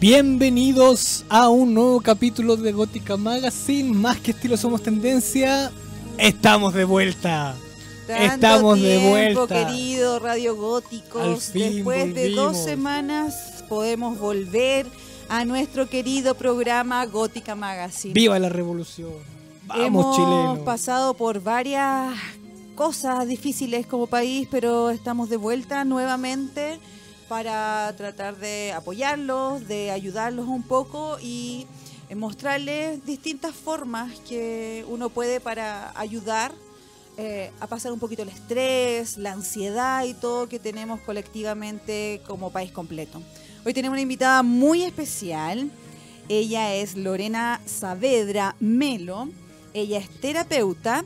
Bienvenidos a un nuevo capítulo de Gótica Magazine. Más que estilo somos tendencia. Estamos de vuelta. Estamos de vuelta. querido Radio Góticos. Después de dos semanas podemos volver a nuestro querido programa Gótica Magazine. ¡Viva la revolución! ¡Vamos, Hemos pasado por varias cosas difíciles como país, pero estamos de vuelta nuevamente para tratar de apoyarlos, de ayudarlos un poco y mostrarles distintas formas que uno puede para ayudar eh, a pasar un poquito el estrés, la ansiedad y todo que tenemos colectivamente como país completo. Hoy tenemos una invitada muy especial. Ella es Lorena Saavedra Melo. Ella es terapeuta.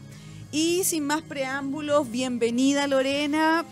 Y sin más preámbulos, bienvenida Lorena.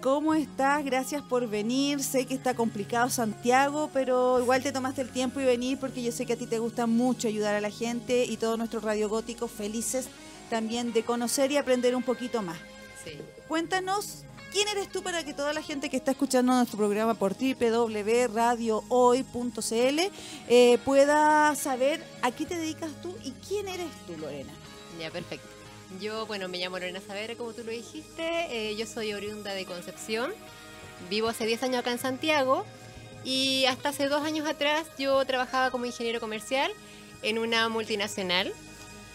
¿Cómo estás? Gracias por venir. Sé que está complicado Santiago, pero igual te tomaste el tiempo y venir porque yo sé que a ti te gusta mucho ayudar a la gente y todos nuestros radiogóticos felices también de conocer y aprender un poquito más. Sí. Cuéntanos quién eres tú para que toda la gente que está escuchando nuestro programa por www.radiohoy.cl eh, pueda saber a qué te dedicas tú y quién eres tú, Lorena. Ya, perfecto. Yo, bueno, me llamo Lorena Saavedra, como tú lo dijiste. Eh, yo soy oriunda de Concepción. Vivo hace 10 años acá en Santiago. Y hasta hace dos años atrás yo trabajaba como ingeniero comercial en una multinacional.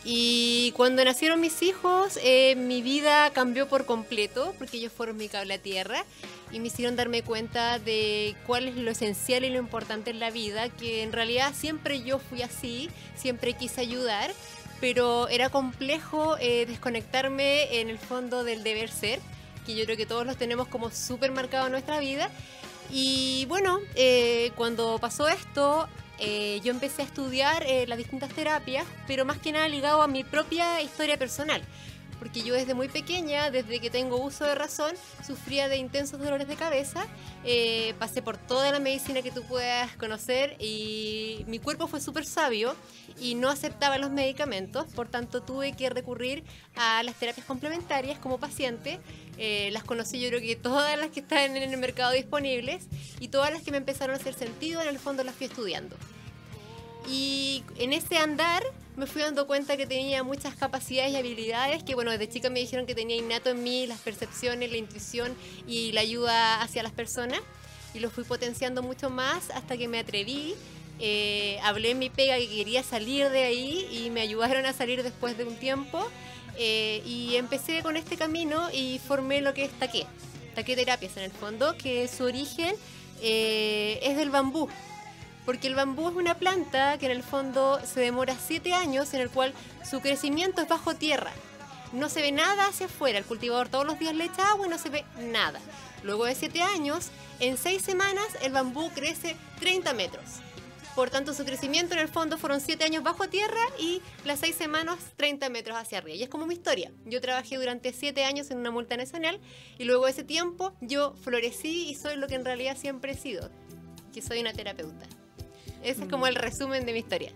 Y cuando nacieron mis hijos, eh, mi vida cambió por completo, porque ellos fueron mi cable a tierra y me hicieron darme cuenta de cuál es lo esencial y lo importante en la vida, que en realidad siempre yo fui así, siempre quise ayudar, pero era complejo eh, desconectarme en el fondo del deber ser, que yo creo que todos los tenemos como súper marcado en nuestra vida. Y bueno, eh, cuando pasó esto, eh, yo empecé a estudiar las distintas terapias, pero más que nada ligado a mi propia historia personal porque yo desde muy pequeña, desde que tengo uso de razón, sufría de intensos dolores de cabeza, eh, pasé por toda la medicina que tú puedas conocer y mi cuerpo fue súper sabio y no aceptaba los medicamentos, por tanto tuve que recurrir a las terapias complementarias como paciente. Eh, las conocí yo creo que todas las que están en el mercado disponibles y todas las que me empezaron a hacer sentido, en el fondo las fui estudiando. Y en ese andar me fui dando cuenta que tenía muchas capacidades y habilidades que, bueno, desde chica me dijeron que tenía innato en mí las percepciones, la intuición y la ayuda hacia las personas. Y lo fui potenciando mucho más hasta que me atreví. Eh, hablé en mi pega que quería salir de ahí y me ayudaron a salir después de un tiempo. Eh, y empecé con este camino y formé lo que es Taqué. Taqué Terapias en el fondo, que su origen eh, es del bambú porque el bambú es una planta que en el fondo se demora 7 años en el cual su crecimiento es bajo tierra. No se ve nada hacia afuera, el cultivador todos los días le echa agua y no se ve nada. Luego de 7 años, en 6 semanas el bambú crece 30 metros. Por tanto, su crecimiento en el fondo fueron 7 años bajo tierra y las 6 semanas 30 metros hacia arriba. Y es como mi historia. Yo trabajé durante 7 años en una multinacional y luego de ese tiempo yo florecí y soy lo que en realidad siempre he sido, que soy una terapeuta. Ese es como el resumen de mi historia.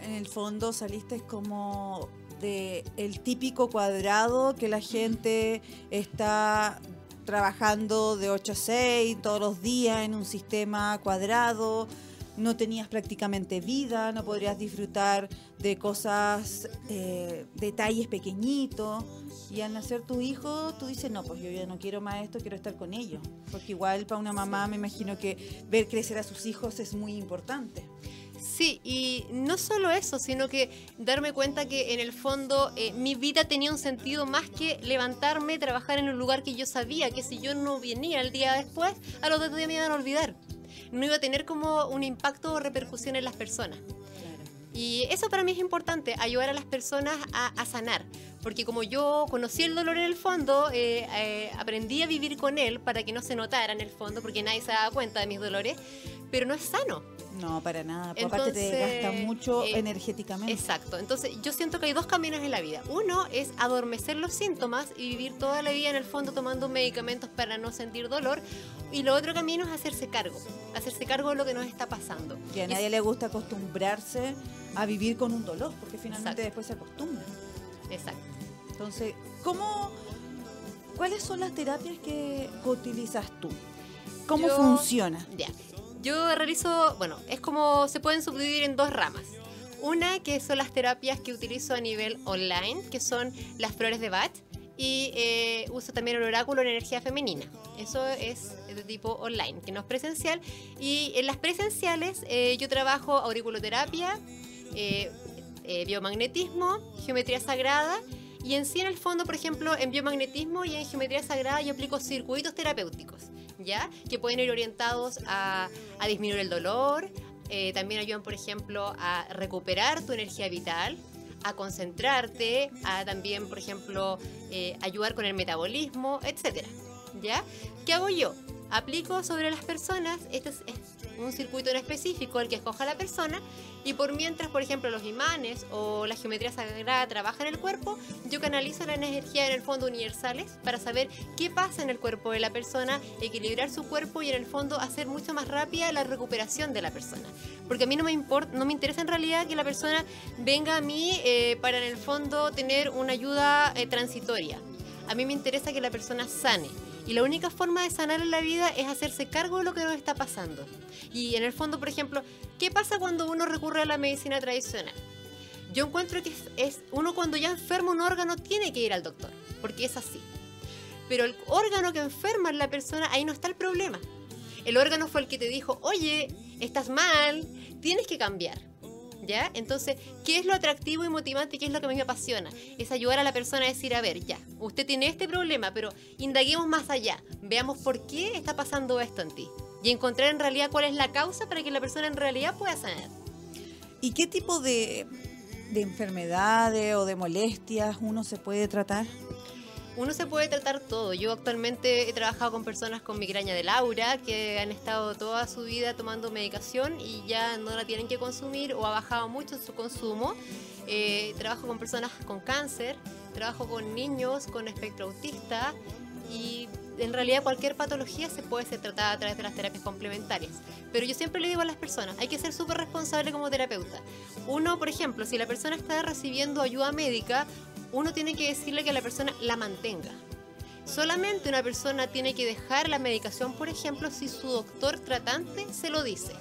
En el fondo saliste como de el típico cuadrado que la gente está trabajando de 8 a 6 todos los días en un sistema cuadrado, no tenías prácticamente vida, no podrías disfrutar de cosas, eh, detalles pequeñitos. Y al nacer tu hijo, tú dices, no, pues yo ya no quiero más esto, quiero estar con ellos. Porque igual para una mamá me imagino que ver crecer a sus hijos es muy importante. Sí, y no solo eso, sino que darme cuenta que en el fondo eh, mi vida tenía un sentido más que levantarme, trabajar en un lugar que yo sabía que si yo no venía el día después, a los dos días me iban a olvidar. No iba a tener como un impacto o repercusión en las personas. Y eso para mí es importante, ayudar a las personas a, sanar. Porque como yo conocí el dolor en el fondo, eh, eh, aprendí a vivir con él para que no se notara en el fondo, porque nadie se daba cuenta de mis dolores, pero no es sano. No, para nada. aparte te desgasta mucho eh, energéticamente. Exacto. Entonces yo siento que hay dos caminos en la vida. Uno es adormecer los síntomas y vivir toda la vida en el fondo tomando medicamentos para no sentir dolor. Y lo otro camino es hacerse cargo. Hacerse cargo de lo que nos está pasando. Que a nadie le gusta acostumbrarse a vivir con un dolor, porque finalmente después se acostumbra. Exacto. Entonces, ¿cómo, ¿cuáles son las terapias que utilizas tú? ¿Cómo funciona? Ya Yo realizo, bueno, es como se pueden subdividir en dos ramas. Una que son las terapias que utilizo a nivel online, que son las flores de Bach, y eh, uso también el oráculo en energía femenina. Eso es de tipo online, que no es presencial. Y en las presenciales eh, yo trabajo auriculoterapia, eh, biomagnetismo, geometría sagrada. Y en sí, en el fondo, por ejemplo, en biomagnetismo y en geometría sagrada yo aplico circuitos terapéuticos, ¿ya? Que pueden ir orientados a, a disminuir el dolor, también ayudan, por ejemplo, a recuperar tu energía vital, a concentrarte, a también, por ejemplo, eh, ayudar con el metabolismo, etcétera. ¿Ya? ¿Qué hago yo? Aplico sobre las personas, este es, un circuito en específico el que escoja la persona y por mientras, por ejemplo, los imanes o la geometría sagrada trabajan el cuerpo, yo canalizo la energía en el fondo universales para saber qué pasa en el cuerpo de la persona, equilibrar su cuerpo y en el fondo hacer mucho más rápida la recuperación de la persona. Porque a mí no me importa, no me interesa en realidad que la persona venga a mí eh, para en el fondo tener una ayuda eh, transitoria. A mí me interesa que la persona sane y la única forma de sanar en la vida es hacerse cargo de lo que nos está pasando. Y en el fondo, por ejemplo, ¿qué pasa cuando uno recurre a la medicina tradicional? Yo encuentro que es, uno cuando ya enferma un órgano tiene que ir al doctor, porque es así. Pero el órgano que enferma en la persona, ahí no está el problema. El órgano fue el que te dijo, oye, estás mal, tienes que cambiar. ¿Ya? Entonces, ¿qué es lo atractivo y motivante y qué es lo que a mí me apasiona? Es ayudar a la persona a decir, a ver, ya, usted tiene este problema, pero indaguemos más allá, veamos por qué está pasando esto en ti y encontrar en realidad cuál es la causa para que la persona en realidad pueda sanar. ¿Y qué tipo de, de enfermedades o de molestias uno se puede tratar? Uno se puede tratar todo. Yo actualmente he trabajado con personas con migraña de Laura que han estado toda su vida tomando medicación y ya no la tienen que consumir o ha bajado mucho su consumo. Eh, trabajo con personas con cáncer, trabajo con niños con espectro autista y en realidad cualquier patología se puede ser tratada a través de las terapias complementarias. Pero yo siempre le digo a las personas, hay que ser súper responsable como terapeuta. Uno, por ejemplo, si la persona está recibiendo ayuda médica, uno tiene que decirle que la persona la mantenga. Solamente una persona tiene que dejar la medicación, por ejemplo, si su doctor tratante se lo dice.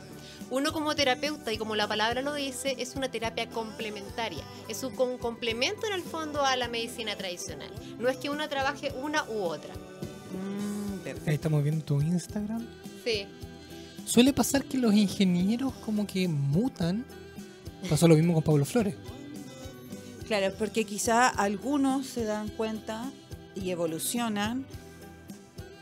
Uno como terapeuta, y como la palabra lo dice, es una terapia complementaria. Es un complemento en el fondo a la medicina tradicional. No es que uno trabaje una u otra. Mm, Ahí estamos viendo tu Instagram. Sí. Suele pasar que los ingenieros como que mutan. Pasó lo mismo con Pablo Flores. Claro, porque quizá algunos se dan cuenta y evolucionan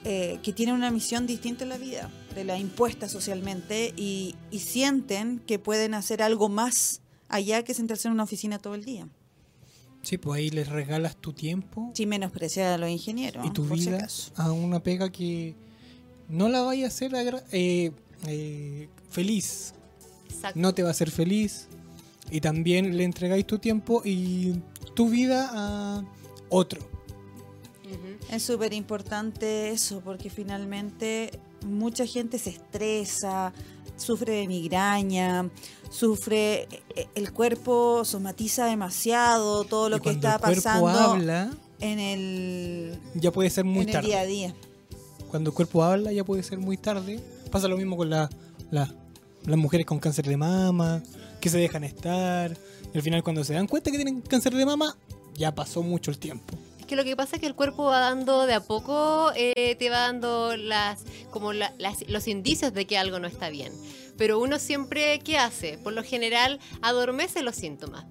eh, que tienen una misión distinta en la vida, de la impuesta socialmente, y, sienten que pueden hacer algo más allá que sentarse en una oficina todo el día. Sí, pues ahí les regalas tu tiempo. Sin menospreciar a los ingenieros. Y tu vida a una pega que no la vaya a hacer eh, eh, feliz. No te va a hacer feliz, y también le entregáis tu tiempo y tu vida a otro. Es súper importante eso, porque finalmente mucha gente se estresa, sufre de migraña, sufre, e, el cuerpo somatiza demasiado todo lo que está pasando habla, en el, ya puede ser muy tarde. día a día. Cuando el cuerpo habla ya puede ser muy tarde. Pasa lo mismo con la, las mujeres con cáncer de mama, que se dejan estar. Y al final cuando se dan cuenta que tienen cáncer de mama, ya pasó mucho el tiempo. Es que lo que pasa es que el cuerpo va dando de a poco, eh, te va dando las, como los indicios de que algo no está bien. Pero uno siempre, ¿qué hace? Por lo general, adormece los síntomas.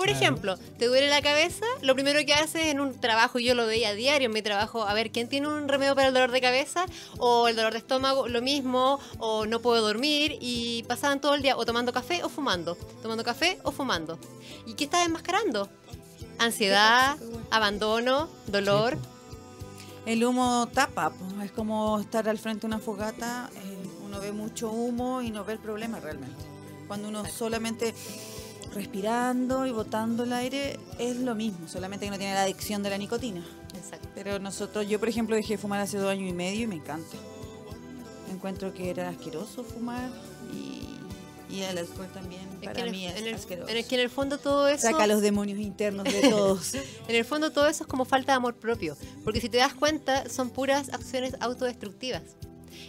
Por ejemplo, te duele la cabeza, lo primero que haces en un trabajo, yo lo veía a diario en mi trabajo, a ver, ¿quién tiene un remedio para el dolor de cabeza? O el dolor de estómago, lo mismo, o no puedo dormir, y pasaban todo el día o tomando café o fumando, tomando café o fumando. ¿Y qué está enmascarando? Ansiedad, abandono, dolor. El humo tapa, es como estar al frente de una fogata, eh, uno ve mucho humo y no ve el problema realmente. Cuando uno solamente respirando y botando el aire es lo mismo, solamente que no tiene la adicción de la nicotina. Exacto. Pero nosotros, yo por ejemplo dejé de fumar hace dos años y medio y me encanta. Encuentro que era asqueroso fumar y, y el alcohol también para mí es el, asqueroso. En el, que en el fondo todo eso... Saca los demonios internos de todos. en el fondo todo eso es como falta de amor propio, porque si te das cuenta son puras acciones autodestructivas.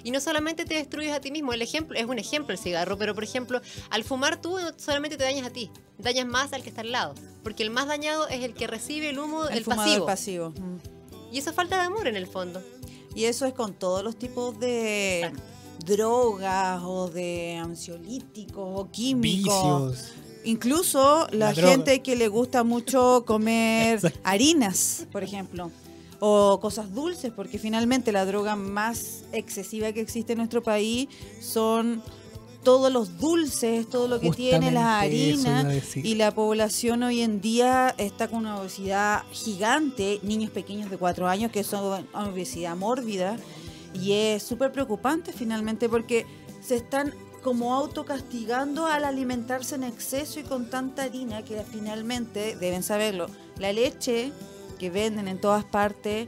Y no solamente te destruyes a ti mismo, el ejemplo es un ejemplo el cigarro, pero por ejemplo, al fumar tú solamente te dañas a ti, dañas más al que está al lado, porque el más dañado es el que recibe el humo, el, pasivo. pasivo. Mm. Y eso es falta de amor en el fondo. Y eso es con todos los tipos de drogas o de ansiolíticos o químicos. Vicios. Incluso la, gente que le gusta mucho comer harinas, por ejemplo, o cosas dulces, porque finalmente la droga más excesiva que existe en nuestro país son todos los dulces, todo lo que tiene las harinas y la población hoy en día está con una obesidad gigante, niños pequeños de cuatro años que son obesidad mórbida y es súper preocupante finalmente porque se están como autocastigando al alimentarse en exceso y con tanta harina que finalmente, deben saberlo, la leche que venden en todas partes,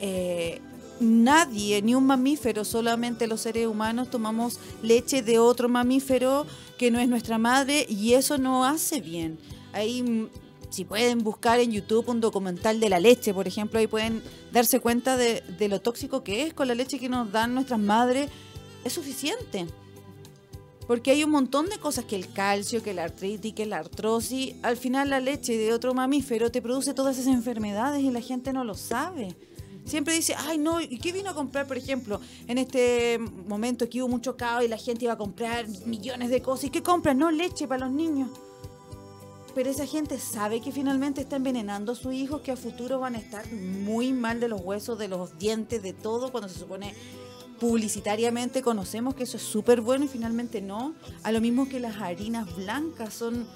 eh, nadie, ni un mamífero, solamente los seres humanos tomamos leche de otro mamífero que no es nuestra madre y eso no hace bien. Ahí, mm, si pueden buscar en YouTube un documental de la leche, por ejemplo, ahí pueden darse cuenta de, de lo tóxico que es con la leche que nos dan nuestras madres. Es suficiente. Porque hay un montón de cosas que el calcio, que la artritis, que la artrosis, al final la leche de otro mamífero te produce todas esas enfermedades y la gente no lo sabe. Siempre dice, ay no, ¿y qué vino a comprar, por ejemplo, en este momento que hubo mucho caos y la gente iba a comprar millones de cosas? ¿Y qué compra? No, leche para los niños. Pero esa gente sabe que finalmente está envenenando a sus hijos, que a futuro van a estar muy mal de los huesos, de los dientes, de todo, cuando se supone publicitariamente conocemos que eso es súper bueno y finalmente no. A lo mismo que las harinas blancas son,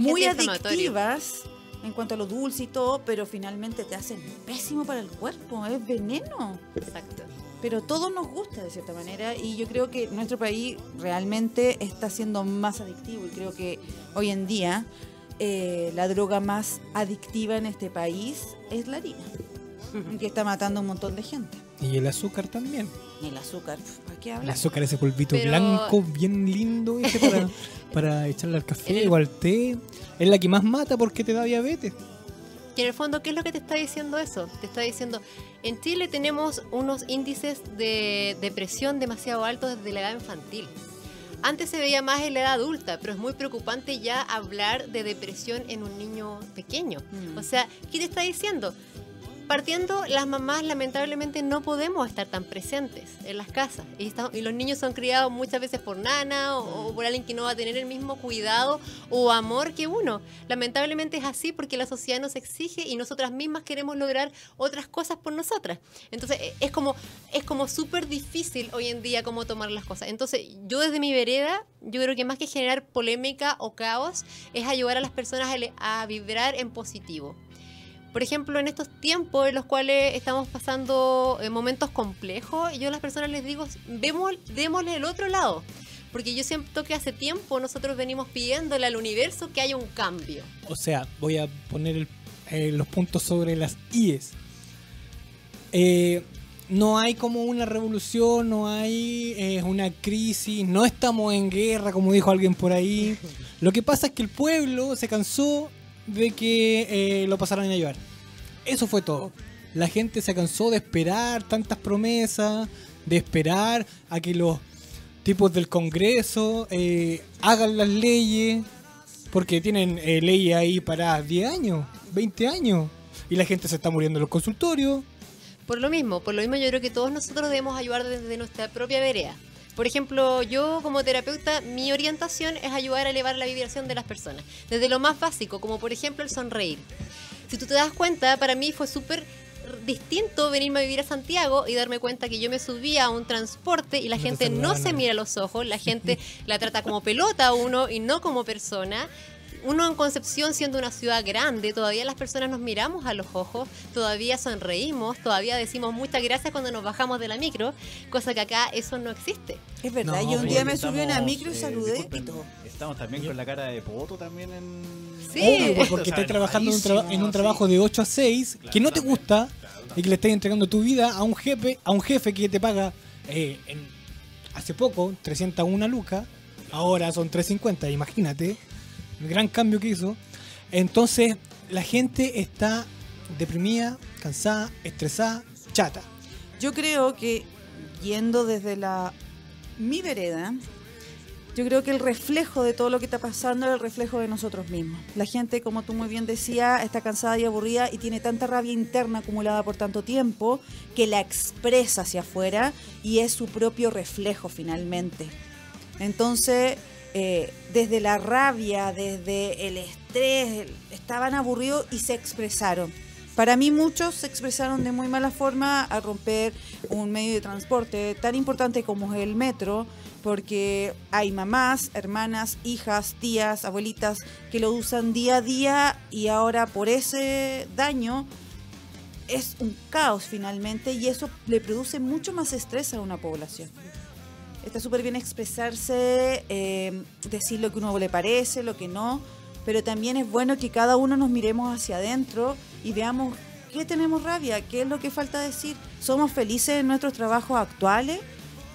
muy adictivas en cuanto a lo dulce y todo, pero finalmente te hacen pésimo para el cuerpo, es veneno. Exacto. Pero todo nos gusta de cierta manera y yo creo que nuestro país realmente está siendo más adictivo y creo que hoy en día eh, la droga más adictiva en este país es la harina, que está matando a un montón de gente. Y el azúcar también. El azúcar, ¿para qué hablas? El azúcar, ese polvito blanco, bien lindo ese para, para echarle al café o al té. Es la que más mata porque te da diabetes. Y en el fondo, ¿qué es lo que te está diciendo eso? Te está diciendo, en Chile tenemos unos índices de depresión demasiado altos desde la edad infantil. Antes se veía más en la edad adulta, pero es muy preocupante ya hablar de depresión en un niño pequeño. Mm. O sea, ¿qué te está diciendo? Partiendo, las mamás lamentablemente no podemos estar tan presentes en las casas y, los niños son criados muchas veces por nana o, por alguien que no va a tener el mismo cuidado o amor que uno. Lamentablemente es así porque la sociedad nos exige y nosotras mismas queremos lograr otras cosas por nosotras. Entonces e, es como es como súper difícil hoy en día cómo tomar las cosas. Entonces yo desde mi vereda, yo creo que más que generar polémica o caos es ayudar a las personas a vibrar en positivo por ejemplo, en estos tiempos en los cuales estamos pasando eh, momentos complejos, yo a las personas les digo, vemos, démosle el otro lado. Porque yo siento que hace tiempo nosotros venimos pidiéndole al universo que haya un cambio. O sea, voy a poner eh, los puntos sobre las IES. Eh, no hay como una revolución, no hay una crisis, no estamos en guerra, como dijo alguien por ahí. Lo que pasa es que el pueblo se cansó de que eh, lo pasaran a llevar. Eso fue todo. La gente se cansó de esperar tantas promesas, de esperar a que los tipos del Congreso eh, hagan las leyes, porque tienen eh, leyes ahí para 10 años, 20 años, y la gente se está muriendo en los consultorios. Por lo mismo, por lo mismo yo creo que todos nosotros debemos ayudar desde nuestra propia vereda. Por ejemplo, yo como terapeuta, mi orientación es ayudar a elevar la vibración de las personas. Desde lo más básico, como por ejemplo el sonreír. Si tú te das cuenta, para mí fue súper distinto venirme a vivir a Santiago y darme cuenta que yo me subía a un transporte y la gente no se mira a los ojos, la gente la trata como pelota a uno y no como persona uno en Concepción, siendo una ciudad grande, todavía las personas nos miramos a los ojos, todavía sonreímos, todavía decimos muchas gracias cuando nos bajamos de la micro, cosa que acá eso no existe. Es verdad, yo un día me subí a una micro y eh, saludé Estamos también con la cara de poto también en... Sí, porque estás trabajando en un, trabajo de 8 a 6 que no te gusta y que le estás entregando tu vida a un jefe, a un jefe que te paga eh, hace poco 301 lucas, ahora son 350, imagínate el gran cambio que hizo. Entonces, la gente está deprimida, cansada, estresada, chata. Yo creo que yendo desde la mi vereda, yo creo que el reflejo de todo lo que está pasando es el reflejo de nosotros mismos. La gente, como tú muy bien decías, está cansada y aburrida y tiene tanta rabia interna acumulada por tanto tiempo que la expresa hacia afuera y es su propio reflejo finalmente. Entonces, eh, desde la rabia, desde el estrés, estaban aburridos y se expresaron. Para mí muchos se expresaron de muy mala forma al romper un medio de transporte tan importante como es el metro, porque hay mamás, hermanas, hijas, tías, abuelitas que lo usan día a día y ahora por ese daño es un caos finalmente y eso le produce mucho más estrés a una población. Está súper bien expresarse, eh, decir lo que uno le parece, lo que no, pero también es bueno que cada uno nos miremos hacia adentro y veamos qué tenemos rabia, qué es lo que falta decir. ¿Somos felices en nuestros trabajos actuales?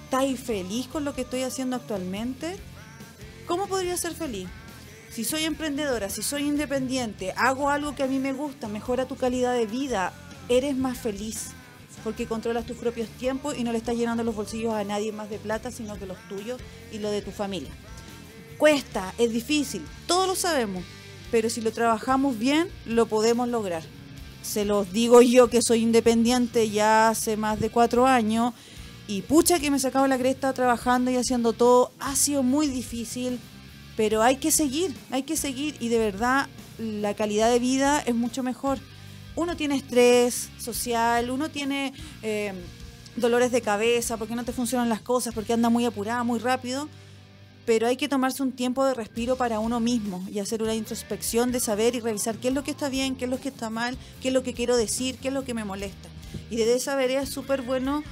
¿Estás feliz con lo que estoy haciendo actualmente? ¿Cómo podría ser feliz? Si soy emprendedora, si soy independiente, hago algo que a mí me gusta, mejora tu calidad de vida, eres más feliz porque controlas tus propios tiempos y no le estás llenando los bolsillos a nadie más de plata, sino que los tuyos y los de tu familia. Cuesta, es difícil, todos lo sabemos, pero si lo trabajamos bien, lo podemos lograr. Se los digo yo que soy independiente ya hace más de cuatro años y pucha que me sacaba la cresta trabajando y haciendo todo. Ha sido muy difícil, pero hay que seguir, hay que seguir y de verdad la calidad de vida es mucho mejor. Uno tiene estrés social, uno tiene eh, dolores de cabeza porque no te funcionan las cosas, porque anda muy apurada, muy rápido, pero hay que tomarse un tiempo de respiro para uno mismo y hacer una introspección de saber y revisar qué es lo que está bien, qué es lo que está mal, qué es lo que quiero decir, qué es lo que me molesta. Y desde esa vereda es súper bueno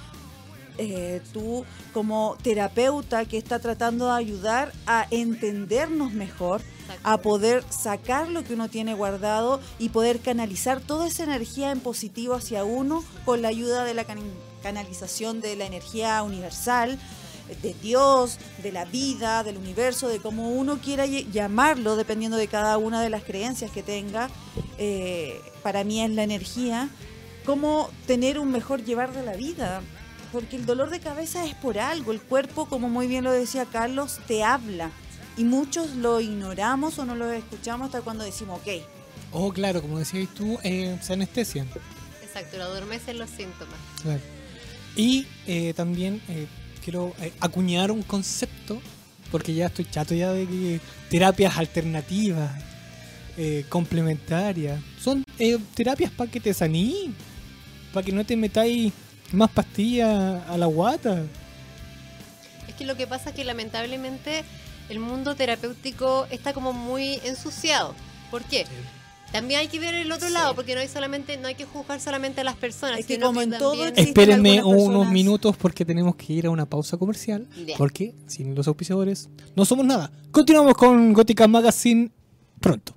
eh, tú como terapeuta que está tratando de ayudar a entendernos mejor, a poder sacar lo que uno tiene guardado y poder canalizar toda esa energía en positivo hacia uno con la ayuda de la canalización de la energía universal, de Dios, de la vida, del universo, de cómo uno quiera llamarlo, dependiendo de cada una de las creencias que tenga. Eh, para mí es la energía, cómo tener un mejor llevar de la vida porque el dolor de cabeza es por algo. El cuerpo, como muy bien lo decía Carlos, te habla. Y muchos lo ignoramos o no lo escuchamos hasta cuando decimos, ok. Oh, claro, como decías tú, eh, se anestesian. Exacto, lo adormecen los síntomas. Claro. Y eh, también eh, quiero eh, acuñar un concepto, porque ya estoy chato ya de que terapias alternativas, complementarias, son terapias para que te saní, para que no te metáis más pastillas a la guata. Es que lo que pasa es que lamentablemente el mundo terapéutico está como muy ensuciado. ¿Por qué? También hay que ver el otro lado, porque no hay solamente, no hay que juzgar solamente a las personas. Es que como en todo Espérenme unos minutos porque tenemos que ir a una pausa comercial. Porque sin los auspiciadores no somos nada. Continuamos con Gótica Magazine pronto.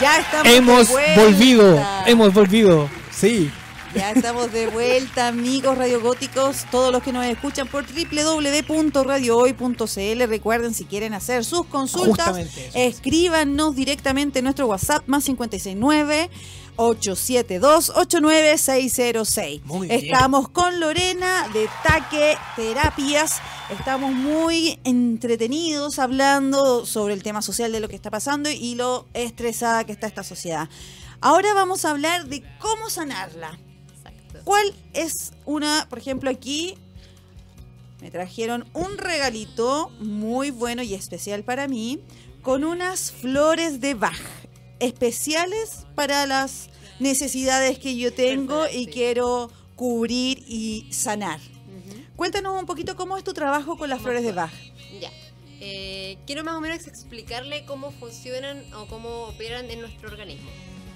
Ya estamos. Hemos volvido, hemos volvido. Sí. Ya estamos de vuelta, amigos radiogóticos, todos los que nos escuchan por www.radiohoy.cl. Recuerden, si quieren hacer sus consultas, escríbanos directamente en nuestro WhatsApp más 569 872-89606. Estamos con Lorena de Taque Terapias. Estamos muy entretenidos hablando sobre el tema social de lo que está pasando y lo estresada que está esta sociedad. Ahora vamos a hablar de cómo sanarla. ¿Cuál es una, por ejemplo, aquí me trajeron un regalito muy bueno y especial para mí con unas flores de Bach especiales para las necesidades que yo tengo y quiero cubrir y sanar. Cuéntanos un poquito cómo es tu trabajo con las flores de Bach. Ya. Eh, quiero más o menos explicarle cómo funcionan o cómo operan en nuestro organismo.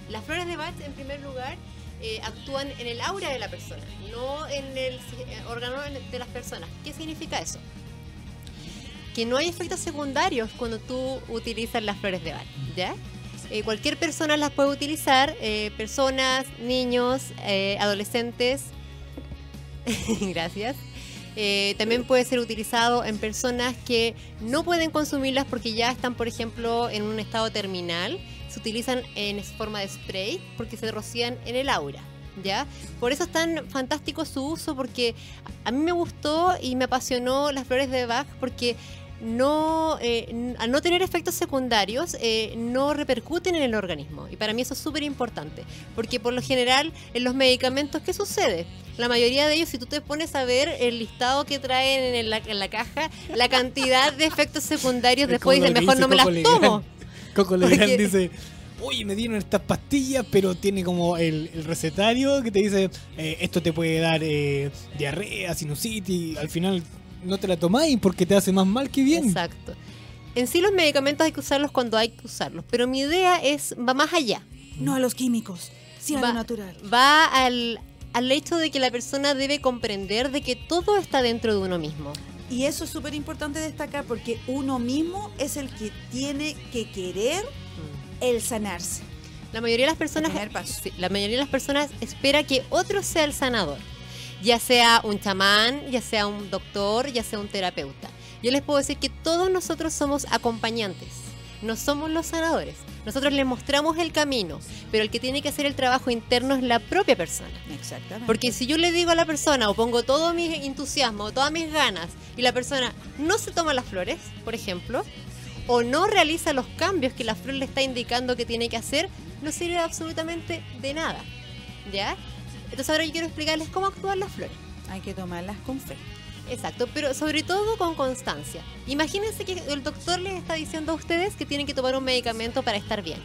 Las flores de Bach, en primer lugar, eh, actúan en el aura de la persona, no en el eh, órgano de las personas. ¿Qué significa eso? Que no hay efectos secundarios cuando tú utilizas las flores de Bach, ¿ya? Eh, cualquier persona las puede utilizar, personas, niños, adolescentes. Gracias. también puede ser utilizado en personas que no pueden consumirlas porque ya están, por ejemplo, en un estado terminal se utilizan en forma de spray porque se rocían en el aura. ¿Ya? Por eso es tan fantástico su uso, porque a mí me gustó y me apasionó las flores de Bach, porque no, eh, al no tener efectos secundarios, eh, no repercuten en el organismo. Y para mí eso es súper importante, porque por lo general en los medicamentos, ¿qué sucede? La mayoría de ellos, si tú te pones a ver el listado que traen en la, en la caja, la cantidad de efectos secundarios, después dicen, mejor no me las tomo. Coco Legrand dice, oye, me dieron estas pastillas, pero tiene como el, recetario que te dice, eh, esto te puede dar diarrea, sinusitis, al final no te la tomáis porque te hace más mal que bien. Exacto. En sí los medicamentos hay que usarlos cuando hay que usarlos, pero mi idea es, va más allá. No a los químicos, sí a lo natural. Va al, al hecho de que la persona debe comprender de que todo está dentro de uno mismo. Y eso es súper importante destacar porque uno mismo es el que tiene que querer mm. el sanarse. La mayoría de las personas, la mayoría de las personas espera que otro sea el sanador ya sea un chamán, ya sea un doctor, ya sea un terapeuta. Yo les puedo decir que todos nosotros somos acompañantes, no somos los sanadores. Nosotros les mostramos el camino, pero el que tiene que hacer el trabajo interno es la propia persona. Exactamente. Porque si yo le digo a la persona o pongo todo mi entusiasmo, todas mis ganas, y la persona no se toma las flores, por ejemplo, o no realiza los cambios que la flor le está indicando que tiene que hacer, no sirve absolutamente de nada. ¿Ya? Entonces ahora yo quiero explicarles cómo actúan las flores. Hay que tomarlas con fe. Exacto, pero sobre todo con constancia. Imagínense que el doctor les está diciendo a ustedes que tienen que tomar un medicamento para estar bien.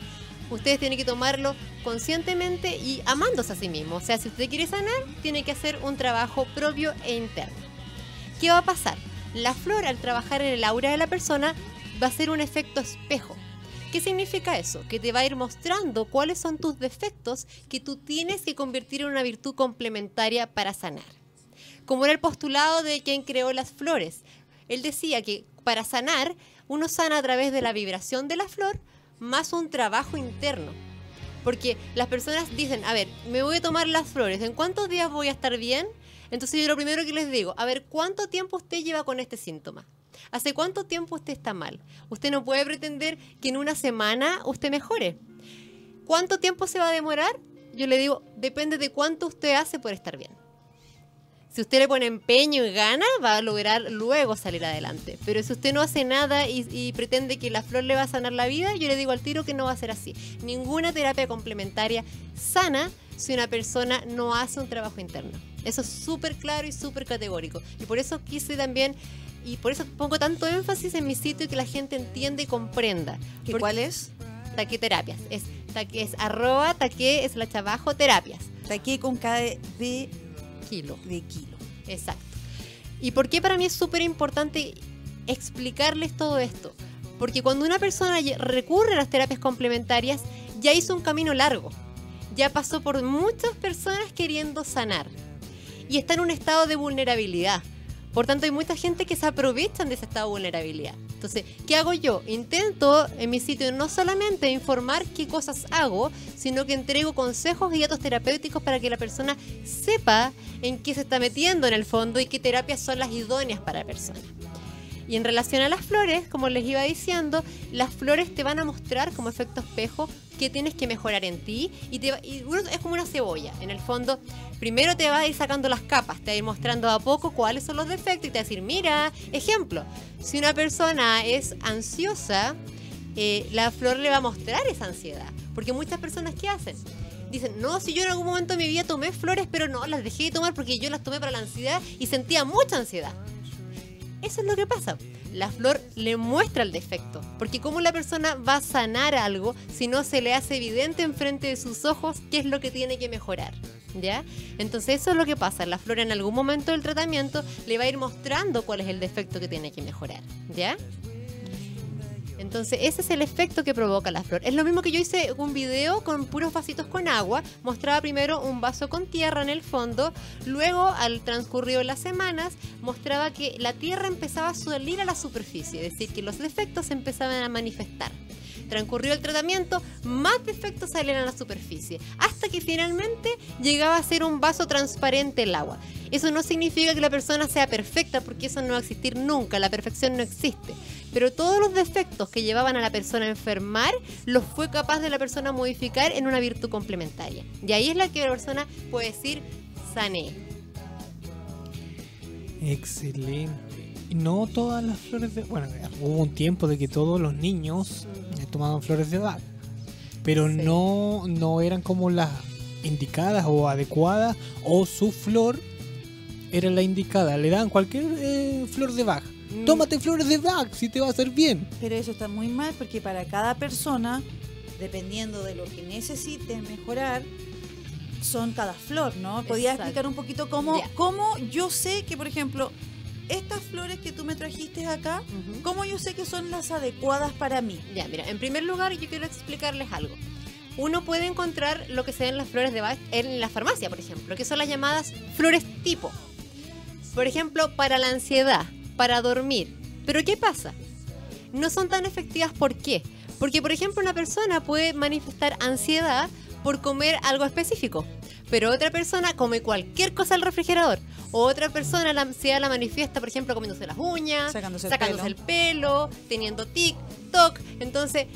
Ustedes tienen que tomarlo conscientemente y amándose a sí mismos. O sea, si usted quiere sanar, tiene que hacer un trabajo propio e interno. ¿Qué va a pasar? La flor al trabajar en el aura de la persona va a ser un efecto espejo. ¿Qué significa eso? Que te va a ir mostrando cuáles son tus defectos que tú tienes que convertir en una virtud complementaria para sanar. Como era el postulado de quien creó las flores. Él decía que para sanar, uno sana a través de la vibración de la flor más un trabajo interno. Porque las personas dicen, a ver, me voy a tomar las flores, ¿en cuántos días voy a estar bien? Entonces yo lo primero que les digo, a ver, ¿cuánto tiempo usted lleva con este síntoma? ¿Hace cuánto tiempo usted está mal? Usted no puede pretender que en una semana usted mejore. ¿Cuánto tiempo se va a demorar? Yo le digo, depende de cuánto usted hace por estar bien. Si usted le pone empeño y gana, va a lograr luego salir adelante. Pero si usted no hace nada y, pretende que la flor le va a sanar la vida, yo le digo al tiro que no va a ser así. Ninguna terapia complementaria sana si una persona no hace un trabajo interno. Eso es súper claro y súper categórico. Y por eso quise también y por eso pongo tanto énfasis en mi sitio y que la gente entienda y comprenda. ¿Y cuál es? Taque Terapias. Es, taque, es arroba taque es la abajo terapias. Taque con cada de kilo. De kilo. Exacto. ¿Y por qué para mí es súper importante explicarles todo esto? Porque cuando una persona recurre a las terapias complementarias, ya hizo un camino largo. Ya pasó por muchas personas queriendo sanar. Y está en un estado de vulnerabilidad por tanto, hay mucha gente que se aprovechan de ese estado de vulnerabilidad. Entonces, ¿qué hago yo? Intento en mi sitio no solamente informar qué cosas hago, sino que entrego consejos y datos terapéuticos para que la persona sepa en qué se está metiendo en el fondo y qué terapias son las idóneas para la persona. Y en relación a las flores, como les iba diciendo, las flores te van a mostrar como efecto espejo qué tienes que mejorar en ti. Y, te es como una cebolla. En el fondo, primero te va a ir sacando las capas, te va a ir mostrando a poco cuáles son los defectos y te va a decir, mira, ejemplo, si una persona es ansiosa, eh, la flor le va a mostrar esa ansiedad. Porque muchas personas, ¿qué hacen? Dicen, no, si yo en algún momento de mi vida tomé flores, pero no, las dejé de tomar porque yo las tomé para la ansiedad y sentía mucha ansiedad. Eso es lo que pasa. La flor le muestra el defecto, porque cómo la persona va a sanar algo si no se le hace evidente enfrente de sus ojos qué es lo que tiene que mejorar. ¿Ya? Entonces eso es lo que pasa. La flor en algún momento del tratamiento le va a ir mostrando cuál es el defecto que tiene que mejorar. ¿Ya? Entonces, ese es el efecto que provoca la flor. Es lo mismo que yo hice un video con puros vasitos con agua. Mostraba primero un vaso con tierra en el fondo. Luego, al transcurrido las semanas, mostraba que la tierra empezaba a salir a la superficie. Es decir, que los defectos empezaban a manifestar. Transcurrió el tratamiento, más defectos salían a la superficie, hasta que finalmente llegaba a ser un vaso transparente el agua. Eso no significa que la persona sea perfecta, porque eso no va a existir nunca, la perfección no existe. Pero todos los defectos que llevaban a la persona a enfermar los fue capaz de la persona modificar en una virtud complementaria. Y ahí es la que la persona puede decir, sané. Excelente. No todas las flores de... Bueno, hubo un tiempo de que todos los niños eh, tomaban flores de Bach, pero no, no eran como las indicadas o adecuadas o su flor era la indicada. Le dan cualquier eh, flor de Bach. Mm. Tómate flores de Bach si te va a hacer bien. Pero eso está muy mal porque para cada persona, dependiendo de lo que necesite mejorar, son cada flor, ¿no? ¿Podías explicar un poquito cómo, cómo yo sé que, por ejemplo, estas flores que tú me trajiste acá, ¿cómo yo sé que son las adecuadas para mí? Ya, mira, en primer lugar yo quiero explicarles algo. Uno puede encontrar lo que se ven las flores de Bach en la farmacia, por ejemplo, que son las llamadas flores tipo. Por ejemplo, para la ansiedad, para dormir. Pero ¿qué pasa? No son tan efectivas, ¿por qué? Porque, por ejemplo, una persona puede manifestar ansiedad por comer algo específico, pero otra persona come cualquier cosa al refrigerador. O otra persona la ansiedad la manifiesta, por ejemplo, comiéndose las uñas, sacándose, el, pelo. teniendo TikTok. Entonces,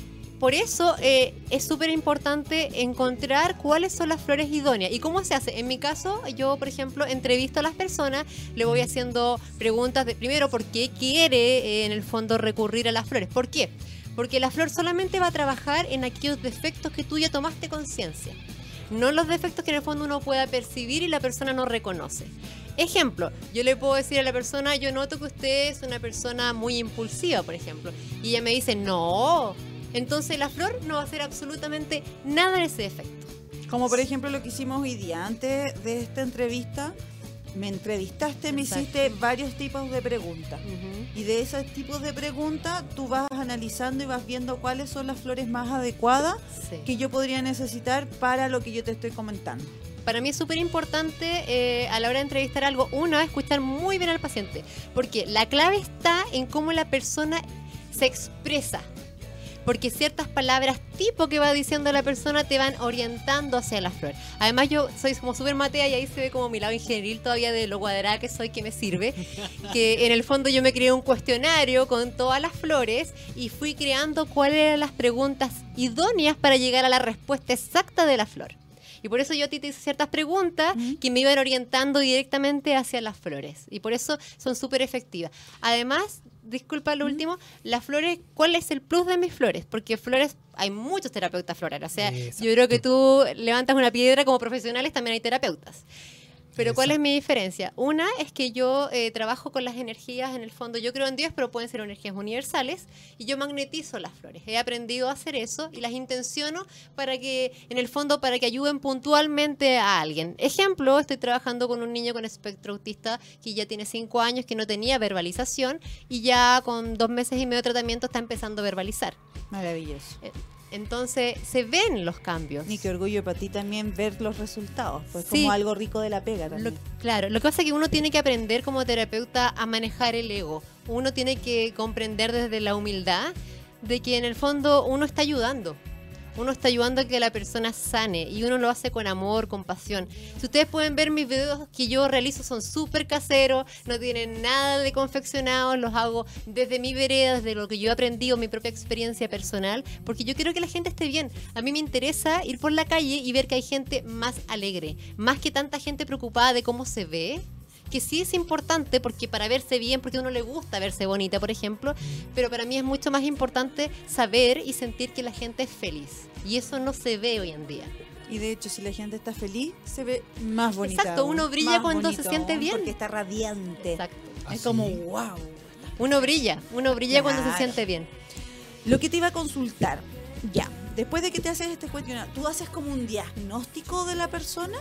por eso eh, es súper importante encontrar cuáles son las flores idóneas. ¿Y cómo se hace? En mi caso, yo, por ejemplo, entrevisto a las personas, le voy haciendo preguntas de, primero, ¿por qué quiere eh, en el fondo recurrir a las flores? ¿Por qué? Porque la flor solamente va a trabajar en aquellos defectos que tú ya tomaste conciencia. No los defectos que en el fondo uno pueda percibir y la persona no reconoce. Ejemplo, yo le puedo decir a la persona, yo noto que usted es una persona muy impulsiva, por ejemplo. Y ella me dice, no, entonces la flor no va a hacer absolutamente nada de ese efecto. Como por ejemplo lo que hicimos hoy día, antes de esta entrevista, me entrevistaste, me hiciste varios tipos de preguntas. Y de esos tipos de preguntas tú vas analizando y vas viendo cuáles son las flores más adecuadas que yo podría necesitar para lo que yo te estoy comentando. Para mí es súper importante eh, a la hora de entrevistar algo, una, escuchar muy bien al paciente, porque la clave está en cómo la persona se expresa porque ciertas palabras tipo que va diciendo la persona te van orientando hacia la flor. Además yo soy como súper matea y ahí se ve como mi lado ingenieril todavía de lo cuadrada que soy que me sirve, que en el fondo yo me creé un cuestionario con todas las flores y fui creando cuáles eran las preguntas idóneas para llegar a la respuesta exacta de la flor. Y por eso yo a ti te hice ciertas preguntas que me iban orientando directamente hacia las flores. Y por eso son súper efectivas. Además, disculpa lo último, las flores, ¿cuál es el plus de mis flores? Porque flores, hay muchos terapeutas florales. O sea, yo creo que tú levantas una piedra como profesionales, también hay terapeutas. Pero ¿cuál es mi diferencia? Una es que yo eh, trabajo con las energías, en el fondo yo creo en Dios, pero pueden ser energías universales, y yo magnetizo las flores. He aprendido a hacer eso y las intenciono para que, en el fondo, para que ayuden puntualmente a alguien. Ejemplo, estoy trabajando con un niño con espectro autista que ya tiene cinco años, que no tenía verbalización, y ya con dos meses y medio de tratamiento está empezando a verbalizar. Maravilloso. Eh, entonces se ven los cambios. Y qué orgullo para ti también ver los resultados, pues como algo rico de la pega también. claro, lo que pasa es que uno tiene que aprender como terapeuta a manejar el ego. Uno tiene que comprender desde la humildad de que en el fondo uno está ayudando uno está ayudando a que la persona sane y uno lo hace con amor, con pasión. Si ustedes pueden ver mis videos que yo realizo son súper caseros, no tienen nada de confeccionados, los hago desde mi vereda, desde lo que yo he aprendido, mi propia experiencia personal, porque yo quiero que la gente esté bien. A mí me interesa ir por la calle y ver que hay gente más alegre, más que tanta gente preocupada de cómo se ve que sí es importante porque para verse bien, porque a uno le gusta verse bonita, por ejemplo, pero para mí es mucho más importante saber y sentir que la gente es feliz. Y eso no se ve hoy en día. Y de hecho, si la gente está feliz, se ve más bonita. Exacto, uno brilla cuando se siente bien. Porque está radiante. Exacto. Es como, wow. Uno brilla, uno brilla cuando se siente bien. Lo que te iba a consultar, ya, después de que te haces este cuestionario, ¿tú haces como un diagnóstico de la persona?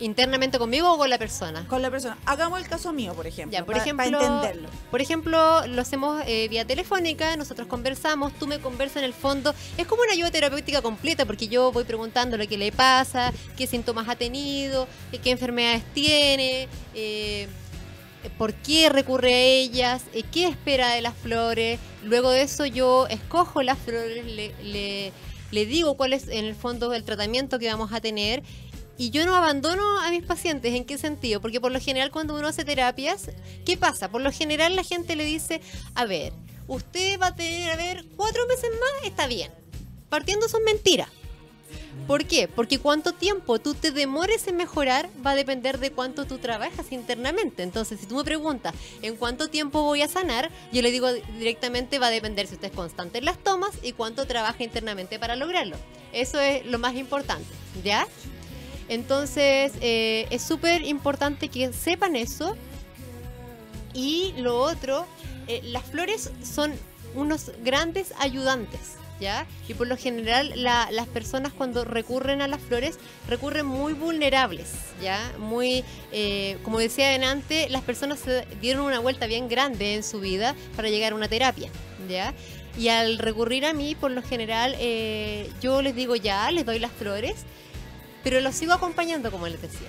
Internamente conmigo o con la persona? Con la persona. Hagamos el caso mío, por ejemplo. por ejemplo, para entenderlo. Por ejemplo, lo hacemos eh, vía telefónica, nosotros conversamos, tú me conversas en el fondo. Es como una ayuda terapéutica completa porque yo voy preguntando lo que le pasa, qué síntomas ha tenido, eh, qué enfermedades tiene. Eh, por qué recurre a ellas, qué espera de las flores. Luego de eso yo escojo las flores, le, le, le digo cuál es en el fondo el tratamiento que vamos a tener y yo no abandono a mis pacientes. ¿En qué sentido? Porque por lo general cuando uno hace terapias, ¿qué pasa? Por lo general la gente le dice, a ver, usted va a tener a ver cuatro meses más, está bien. Partiendo son mentiras. ¿Por qué? Porque cuánto tiempo tú te demores en mejorar va a depender de cuánto tú trabajas internamente. Entonces, si tú me preguntas en cuánto tiempo voy a sanar, yo le digo directamente va a depender si usted es constante en las tomas y cuánto trabaja internamente para lograrlo. Eso es lo más importante, ¿ya? Entonces, eh, es súper importante que sepan eso. Y lo otro, eh, las flores son unos grandes ayudantes. ¿Ya? Y por lo general las personas cuando recurren a las flores recurren muy vulnerables, ¿ya? Muy, eh, como decía antes, las personas se dieron una vuelta bien grande en su vida para llegar a una terapia, ¿ya? Y al recurrir a mí, por lo general, yo les digo ya, les doy las flores, pero los sigo acompañando, como les decía.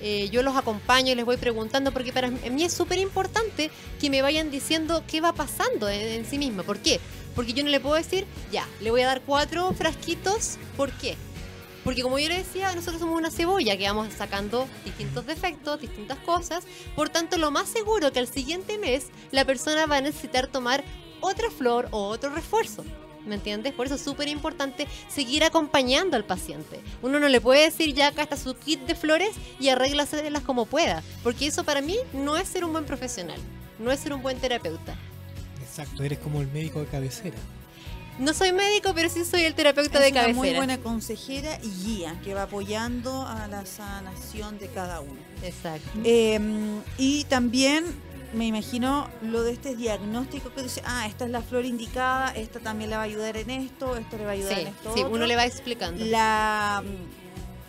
Eh, yo los acompaño y les voy preguntando, porque para mí es súper importante que me vayan diciendo qué va pasando en, sí misma. ¿Por qué? Porque yo no le puedo decir, ya, le voy a dar cuatro frasquitos, ¿por qué? Porque como yo le decía, nosotros somos una cebolla que vamos sacando distintos defectos, distintas cosas. Por tanto, lo más seguro que al siguiente mes la persona va a necesitar tomar otra flor o otro refuerzo. ¿Me entiendes? Por eso es súper importante seguir acompañando al paciente. Uno no le puede decir ya acá está su kit de flores y arréglaselas como pueda, porque eso para mí no es ser un buen profesional, no es ser un buen terapeuta. Exacto, eres como el médico de cabecera. No soy médico, pero sí soy el terapeuta de cabecera. Es una muy buena consejera y guía que va apoyando a la sanación de cada uno. Exacto. Em, y también me imagino lo de este diagnóstico que dice, ah, esta es la flor indicada, esta también le va a ayudar en esto, esto le va a ayudar en esto. Sí, uno le va explicando. La,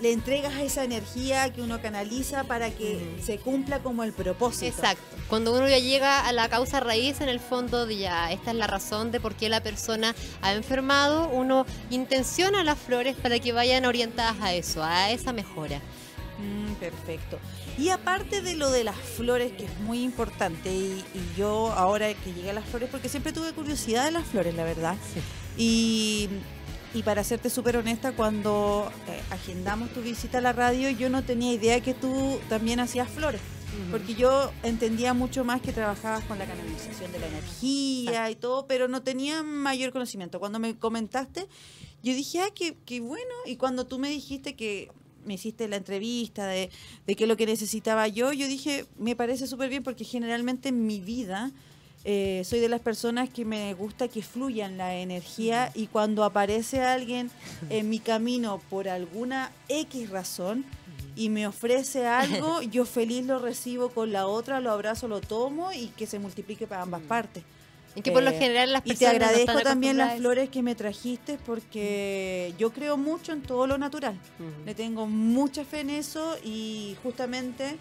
le entregas esa energía que uno canaliza para que se cumpla como el propósito. Exacto. Cuando uno ya llega a la causa raíz, en el fondo, ya esta es la razón de por qué la persona ha enfermado, uno intenciona las flores para que vayan orientadas a eso, a esa mejora. Mm, perfecto. Y aparte de lo de las flores, que es muy importante, y, yo ahora que llegué a las flores, porque siempre tuve curiosidad de las flores, la verdad. Y, para serte súper honesta, cuando eh, agendamos tu visita a la radio, yo no tenía idea que tú también hacías flores. Porque yo entendía mucho más que trabajabas con la canalización de la energía y todo, pero no tenía mayor conocimiento. Cuando me comentaste, yo dije, ah, qué, qué bueno. Y cuando tú me dijiste que me hiciste la entrevista de, de qué es lo que necesitaba yo, yo dije, me parece súper bien porque generalmente en mi vida eh, soy de las personas que me gusta que fluyan la energía y cuando aparece alguien en mi camino por alguna X razón y me ofrece algo, yo feliz lo recibo con la otra, lo abrazo, lo tomo y que se multiplique para ambas partes. Y que por lo eh, general las personas. Y te agradezco también las flores que me trajiste porque yo creo mucho en todo lo natural. Le tengo mucha fe en eso y justamente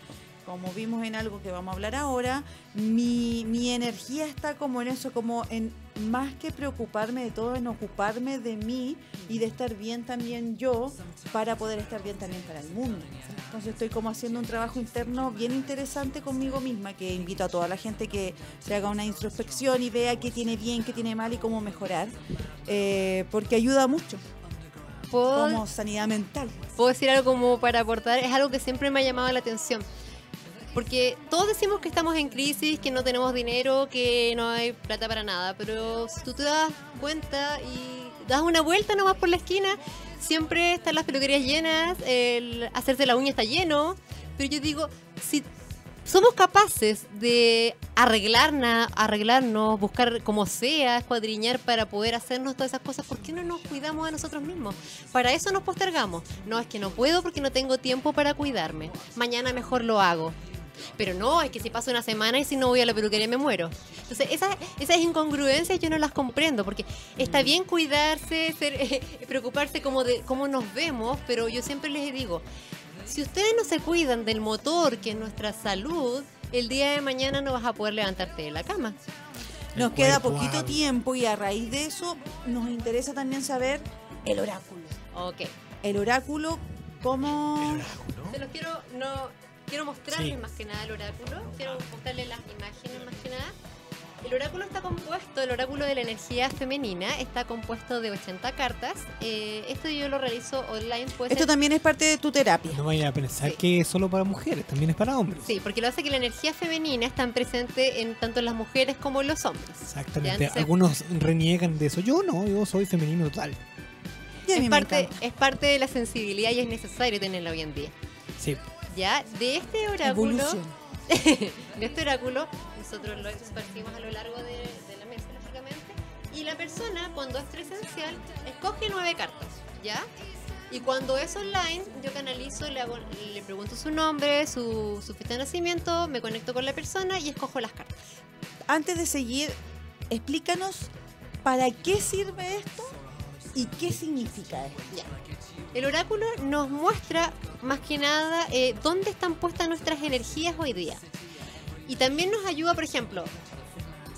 como vimos en algo que vamos a hablar ahora, mi, mi, energía está como en eso, como en más que preocuparme de todo, en ocuparme de mí y de estar bien también yo para poder estar bien también para el mundo. Entonces estoy como haciendo un trabajo interno bien interesante conmigo misma, que invito a toda la gente que se haga una introspección y vea qué tiene bien, qué tiene mal y cómo mejorar, eh, porque ayuda mucho. como sanidad mental. Puedo decir algo como para aportar, es algo que siempre me ha llamado la atención porque todos decimos que estamos en crisis, que no tenemos dinero, que no hay plata para nada, pero si tú te das cuenta y das una vuelta nomás por la esquina, siempre están las peluquerías llenas, el hacerse la uña está lleno, pero yo digo, si somos capaces de arreglarnos, arreglarnos, buscar como sea, escuadriñar para poder hacernos todas esas cosas, ¿por qué no nos cuidamos a nosotros mismos? Para eso nos postergamos. No, es que no puedo porque no tengo tiempo para cuidarme. Mañana mejor lo hago. Pero no, es que si pasa una semana y si no voy a la peluquería me muero. Entonces, esas, esas incongruencias yo no las comprendo, porque está bien cuidarse, preocuparse como de cómo nos vemos, pero yo siempre les digo, si ustedes no se cuidan del motor, que es nuestra salud, el día de mañana no vas a poder levantarte de la cama. Nos queda poquito tiempo y a raíz de eso nos interesa también saber el oráculo. Ok. El oráculo, ¿cómo...? ¿El oráculo? Se los quiero, no, quiero mostrarles más que nada el oráculo, quiero mostrarles las imágenes más que nada. El oráculo está compuesto, el oráculo de la energía femenina está compuesto de 80 cartas. Eh, esto yo lo realizo online. esto también es parte de tu terapia. No vaya a pensar que es solo para mujeres, también es para hombres. Sí, porque lo hace que la energía femenina está presente en tanto en las mujeres como en los hombres. Exactamente. Algunos reniegan de eso. Yo no, yo soy femenino total. Es parte, es parte de la sensibilidad y es necesario tenerla hoy en día. Sí. Ya, de este oráculo. de este oráculo nosotros lo esparcimos a lo largo de, la mesa, lógicamente. Y la persona, cuando es presencial, escoge nueve cartas, ¿ya? Y cuando es online, yo canalizo, le, le pregunto su nombre, su, su fecha de nacimiento, me conecto con la persona y escojo las cartas. Antes de seguir, explícanos para qué sirve esto y qué significa esto. Ya. El oráculo nos muestra más que nada eh, dónde están puestas nuestras energías hoy día. Y también nos ayuda, por ejemplo,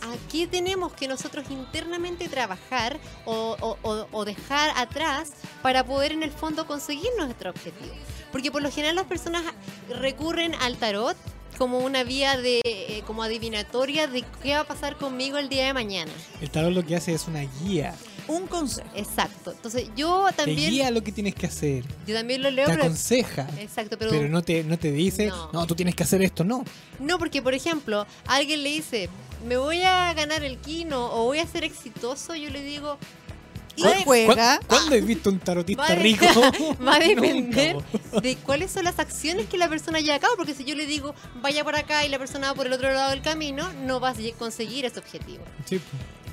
a qué tenemos que nosotros internamente trabajar o, dejar atrás para poder en el fondo conseguir nuestro objetivo. Porque por lo general las personas recurren al tarot como una vía de eh, como adivinatoria de qué va a pasar conmigo el día de mañana. El tarot lo que hace es una guía un consejo. Exacto. Entonces yo también... Te guía lo que tienes que hacer. Yo también lo leo. Te aconseja. Exacto, pero... Pero no te, no te dice, no. tú tienes que hacer esto, no. No, porque por ejemplo, alguien le dice, me voy a ganar el kino o voy a ser exitoso, yo le digo... Y juega. ¿Cuándo he visto un tarotista rico? Va a depender de cuáles son las acciones que la persona lleva a cabo. Porque si yo le digo vaya por acá y la persona va por el otro lado del camino, no vas a conseguir ese objetivo. Sí.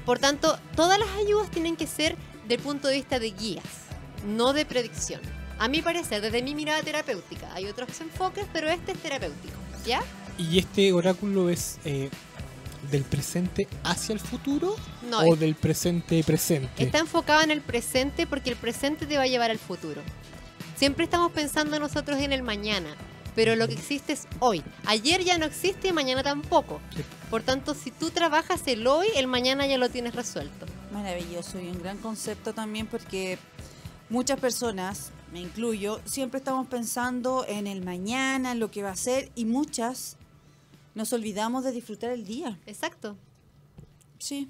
Por tanto, todas las ayudas tienen que ser del punto de vista de guías, no de predicción. A mi parecer, desde mi mirada terapéutica, hay otros enfoques, pero este es terapéutico, ¿ya? ¿Y este oráculo es eh, del presente hacia el futuro o del presente presente? Está enfocado en el presente porque el presente te va a llevar al futuro. Siempre estamos pensando nosotros en el mañana, pero lo que existe es hoy. Ayer ya no existe y mañana tampoco. Por tanto, si tú trabajas el hoy, el mañana ya lo tienes resuelto. Maravilloso y un gran concepto también porque muchas personas, me incluyo, siempre estamos pensando en el mañana, en lo que va a ser y muchas nos olvidamos de disfrutar el día. Exacto. Sí.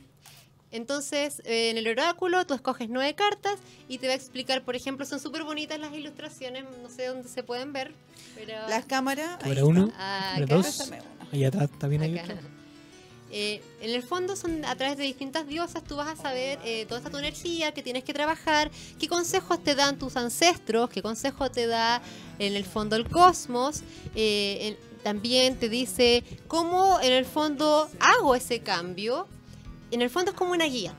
Entonces, eh, en el oráculo tú escoges nueve cartas y te va a explicar, por ejemplo, son súper bonitas las ilustraciones, no sé dónde se pueden ver. Pero... Las cámaras. Cámara uno, ah, dos, ahí atrás también hay eh, en el fondo son a través de distintas diosas, tú vas a saber eh, toda esta tu energía que tienes que trabajar, qué consejos te dan tus ancestros, qué consejos te da en el fondo el cosmos. también te dice cómo en el fondo hago ese cambio en el fondo es como una guía.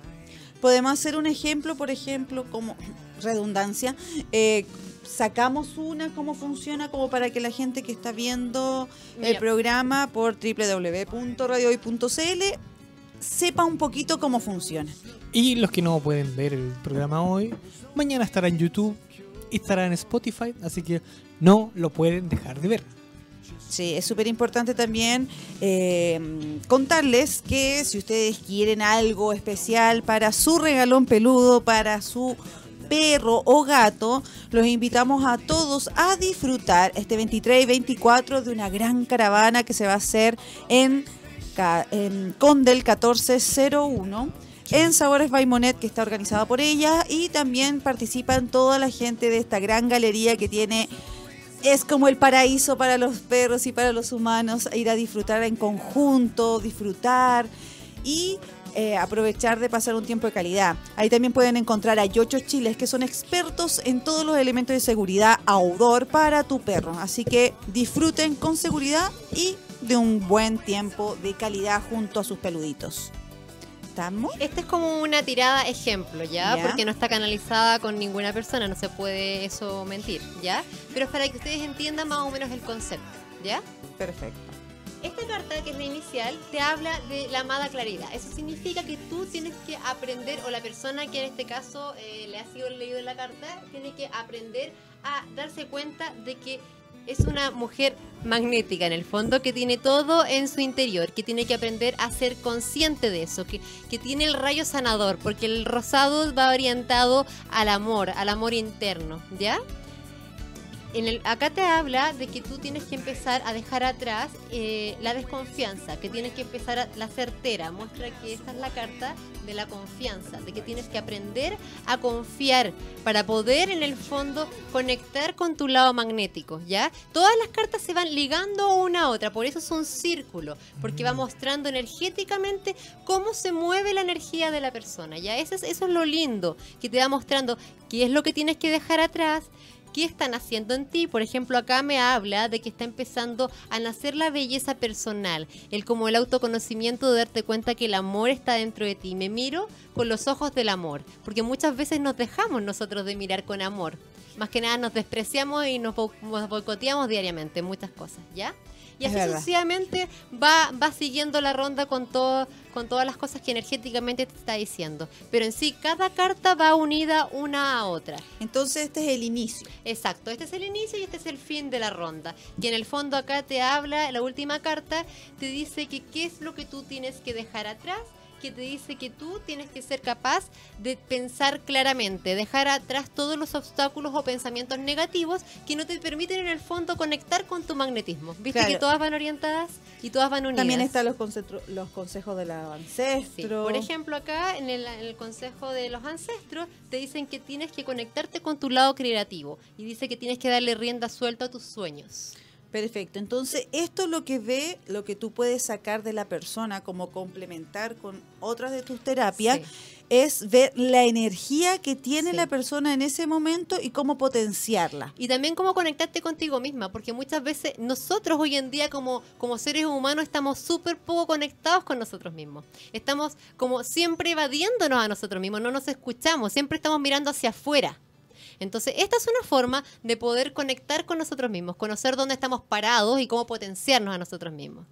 Podemos hacer un ejemplo, por ejemplo, como redundancia. Eh, sacamos una, cómo funciona, como para que la gente que está viendo el programa por www.radiohoy.cl sepa un poquito cómo funciona. Y los que no pueden ver el programa hoy, mañana estará en YouTube y estará en Spotify, así que no lo pueden dejar de ver. Sí, es súper importante también eh, contarles que si ustedes quieren algo especial para su regalón peludo, para su perro o gato, los invitamos a todos a disfrutar este 23 y 24 de una gran caravana que se va a hacer en, en Condel 1401 en Sabores Baimonet, que está organizada por ella, y también participan toda la gente de esta gran galería que tiene es como el paraíso para los perros y para los humanos, ir a disfrutar en conjunto, disfrutar y eh, aprovechar de pasar un tiempo de calidad. Ahí también pueden encontrar a Yocho Chiles, que son expertos en todos los elementos de seguridad outdoor para tu perro. Así que disfruten con seguridad y de un buen tiempo de calidad junto a sus peluditos. Esta es como una tirada ejemplo, ¿ya? Porque no está canalizada con ninguna persona, no se puede eso mentir, ¿ya? Pero es para que ustedes entiendan más o menos el concepto, ¿ya? Perfecto. Esta carta, que es la inicial, te habla de la amada claridad. Eso significa que tú tienes que aprender, o la persona que en este caso eh, le ha sido leído la carta, tiene que aprender a darse cuenta de que es una mujer magnética en el fondo, que tiene todo en su interior, que tiene que aprender a ser consciente de eso, que, que tiene el rayo sanador, porque el rosado va orientado al amor, al amor interno, ¿ya? En el, acá te habla de que tú tienes que empezar a dejar atrás eh, la desconfianza, que tienes que empezar a la certera. Muestra que esta es la carta de la confianza, de que tienes que aprender a confiar para poder en el fondo conectar con tu lado magnético, ¿ya? Todas las cartas se van ligando una a otra, por eso es un círculo, porque va mm. mostrando energéticamente cómo se mueve la energía de la persona, ¿ya? Eso es, eso es lo lindo, que te va mostrando qué es lo que tienes que dejar atrás, ¿Qué están haciendo en ti? Por ejemplo, acá me habla de que está empezando a nacer la belleza personal, el como el autoconocimiento de darte cuenta que el amor está dentro de ti. Me miro con los ojos del amor, porque muchas veces nos dejamos nosotros de mirar con amor. Más que nada nos despreciamos y nos boicoteamos diariamente muchas cosas, ¿ya? Y así sucesivamente va, va siguiendo la ronda con, todo, con todas las cosas que energéticamente te está diciendo. Pero en sí, cada carta va unida una a otra. Entonces este es el inicio. Exacto, este es el inicio y este es el fin de la ronda. Y en el fondo acá te habla, la última carta te dice que qué es lo que tú tienes que dejar atrás que te dice que tú tienes que ser capaz de pensar claramente, dejar atrás todos los obstáculos o pensamientos negativos que no te permiten en el fondo conectar con tu magnetismo. ¿Viste que todas van orientadas y todas van unidas? También están los, los consejos de los ancestros. Por ejemplo, acá en el, en el consejo de los ancestros te dicen que tienes que conectarte con tu lado creativo y dice que tienes que darle rienda suelta a tus sueños. Perfecto. Entonces, esto es lo que ve, lo que tú puedes sacar de la persona como complementar con otras de tus terapias, es ver la energía que tiene la persona en ese momento y cómo potenciarla. Y también cómo conectarte contigo misma, porque muchas veces nosotros hoy en día como, como seres humanos estamos súper poco conectados con nosotros mismos. Estamos como siempre evadiéndonos a nosotros mismos, no nos escuchamos, siempre estamos mirando hacia afuera. Entonces, esta es una forma de poder conectar con nosotros mismos, conocer dónde estamos parados y cómo potenciarnos a nosotros mismos.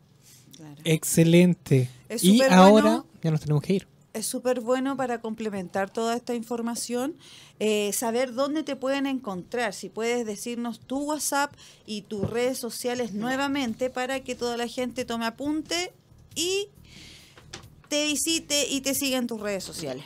Excelente. y ahora ya nos tenemos que ir. Es súper bueno para complementar toda esta información, eh, saber dónde te pueden encontrar, si puedes decirnos tu WhatsApp y tus redes sociales nuevamente para que toda la gente tome apunte y te visite y te siga en tus redes sociales.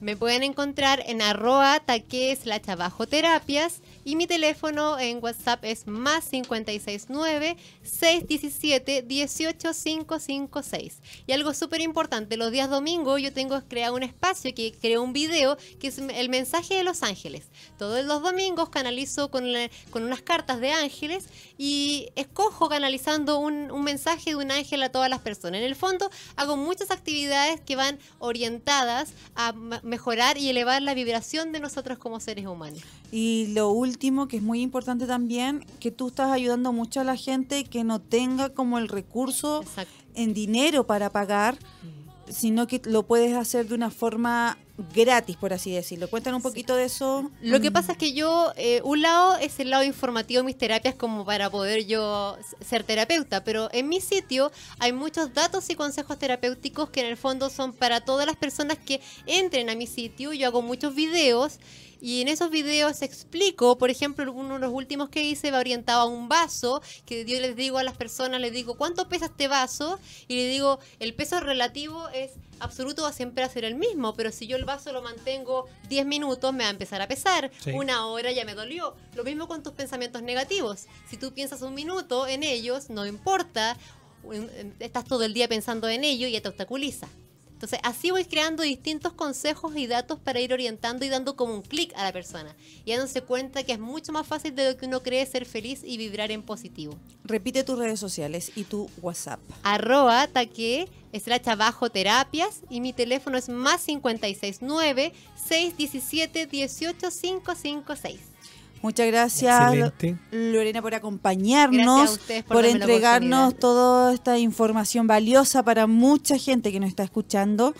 Me pueden encontrar en arroba taque slash abajo terapias y mi teléfono en WhatsApp es más 569-617-18556. Y algo súper importante, los días domingos yo tengo creado un espacio que creo un video que es el mensaje de los ángeles. Todos los domingos canalizo con, con unas cartas de ángeles y escojo canalizando un mensaje de un ángel a todas las personas. En el fondo hago muchas actividades que van orientadas a mejorar y elevar la vibración de nosotros como seres humanos. Y lo último, que es muy importante también, que tú estás ayudando mucho a la gente que no tenga como el recurso en dinero para pagar, mm. sino que lo puedes hacer de una forma gratis, por así decirlo. Cuéntanos un poquito de eso. Lo que mm. pasa es que yo, eh, un lado es el lado informativo de mis terapias como para poder yo ser terapeuta, pero en mi sitio hay muchos datos y consejos terapéuticos que en el fondo son para todas las personas que entren a mi sitio. Yo hago muchos videos y en esos videos explico, por ejemplo, uno de los últimos que hice va orientado a un vaso, que yo les digo a las personas, les digo, ¿cuánto pesa este vaso? Y le digo, el peso relativo es absoluto, va siempre a ser el mismo, pero si yo el vaso lo mantengo 10 minutos, me va a empezar a pesar. Una hora ya me dolió. Lo mismo con tus pensamientos negativos. Si tú piensas un minuto en ellos, no importa, estás todo el día pensando en ello y ya te obstaculiza. Entonces, así voy creando distintos consejos y datos para ir orientando y dando como un clic a la persona. Y dándose cuenta que es mucho más fácil de lo que uno cree ser feliz y vibrar en positivo. Repite tus redes sociales y tu WhatsApp. Arroba taque, slash abajo terapias y mi teléfono es más 569 617 18556. Muchas gracias, Lorena, por acompañarnos, por, entregarnos toda esta información valiosa para mucha gente que nos está escuchando.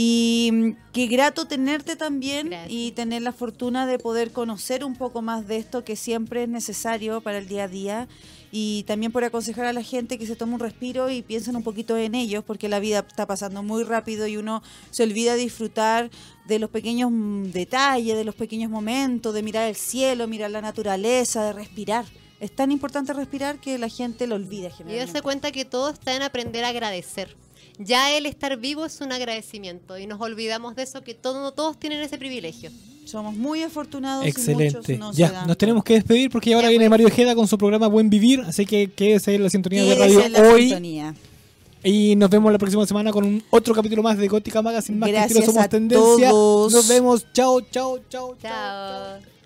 Y mm, qué grato tenerte también y tener la fortuna de poder conocer un poco más de esto que siempre es necesario para el día a día y también por aconsejar a la gente que se tome un respiro y piensen un poquito en ellos, porque la vida está pasando muy rápido y uno se olvida disfrutar de los pequeños mm, detalles, de los pequeños momentos, de mirar el cielo, mirar la naturaleza, de respirar. Es tan importante respirar que la gente lo olvida. Y darse cuenta que todo está en aprender a agradecer ya el estar vivo es un agradecimiento y nos olvidamos de eso, que todos, todos tienen ese privilegio. Somos muy afortunados. Excelente. ya, nos tenemos que despedir porque ahora viene Mario Ojeda con su programa Buen Vivir, así que quédese en la sintonía de radio hoy. Y nos vemos la próxima semana con un otro capítulo más de Gótica Magazine. Más Gracias que Somos Tendencia. Nos vemos. Chao, chao, chao, chao. chao.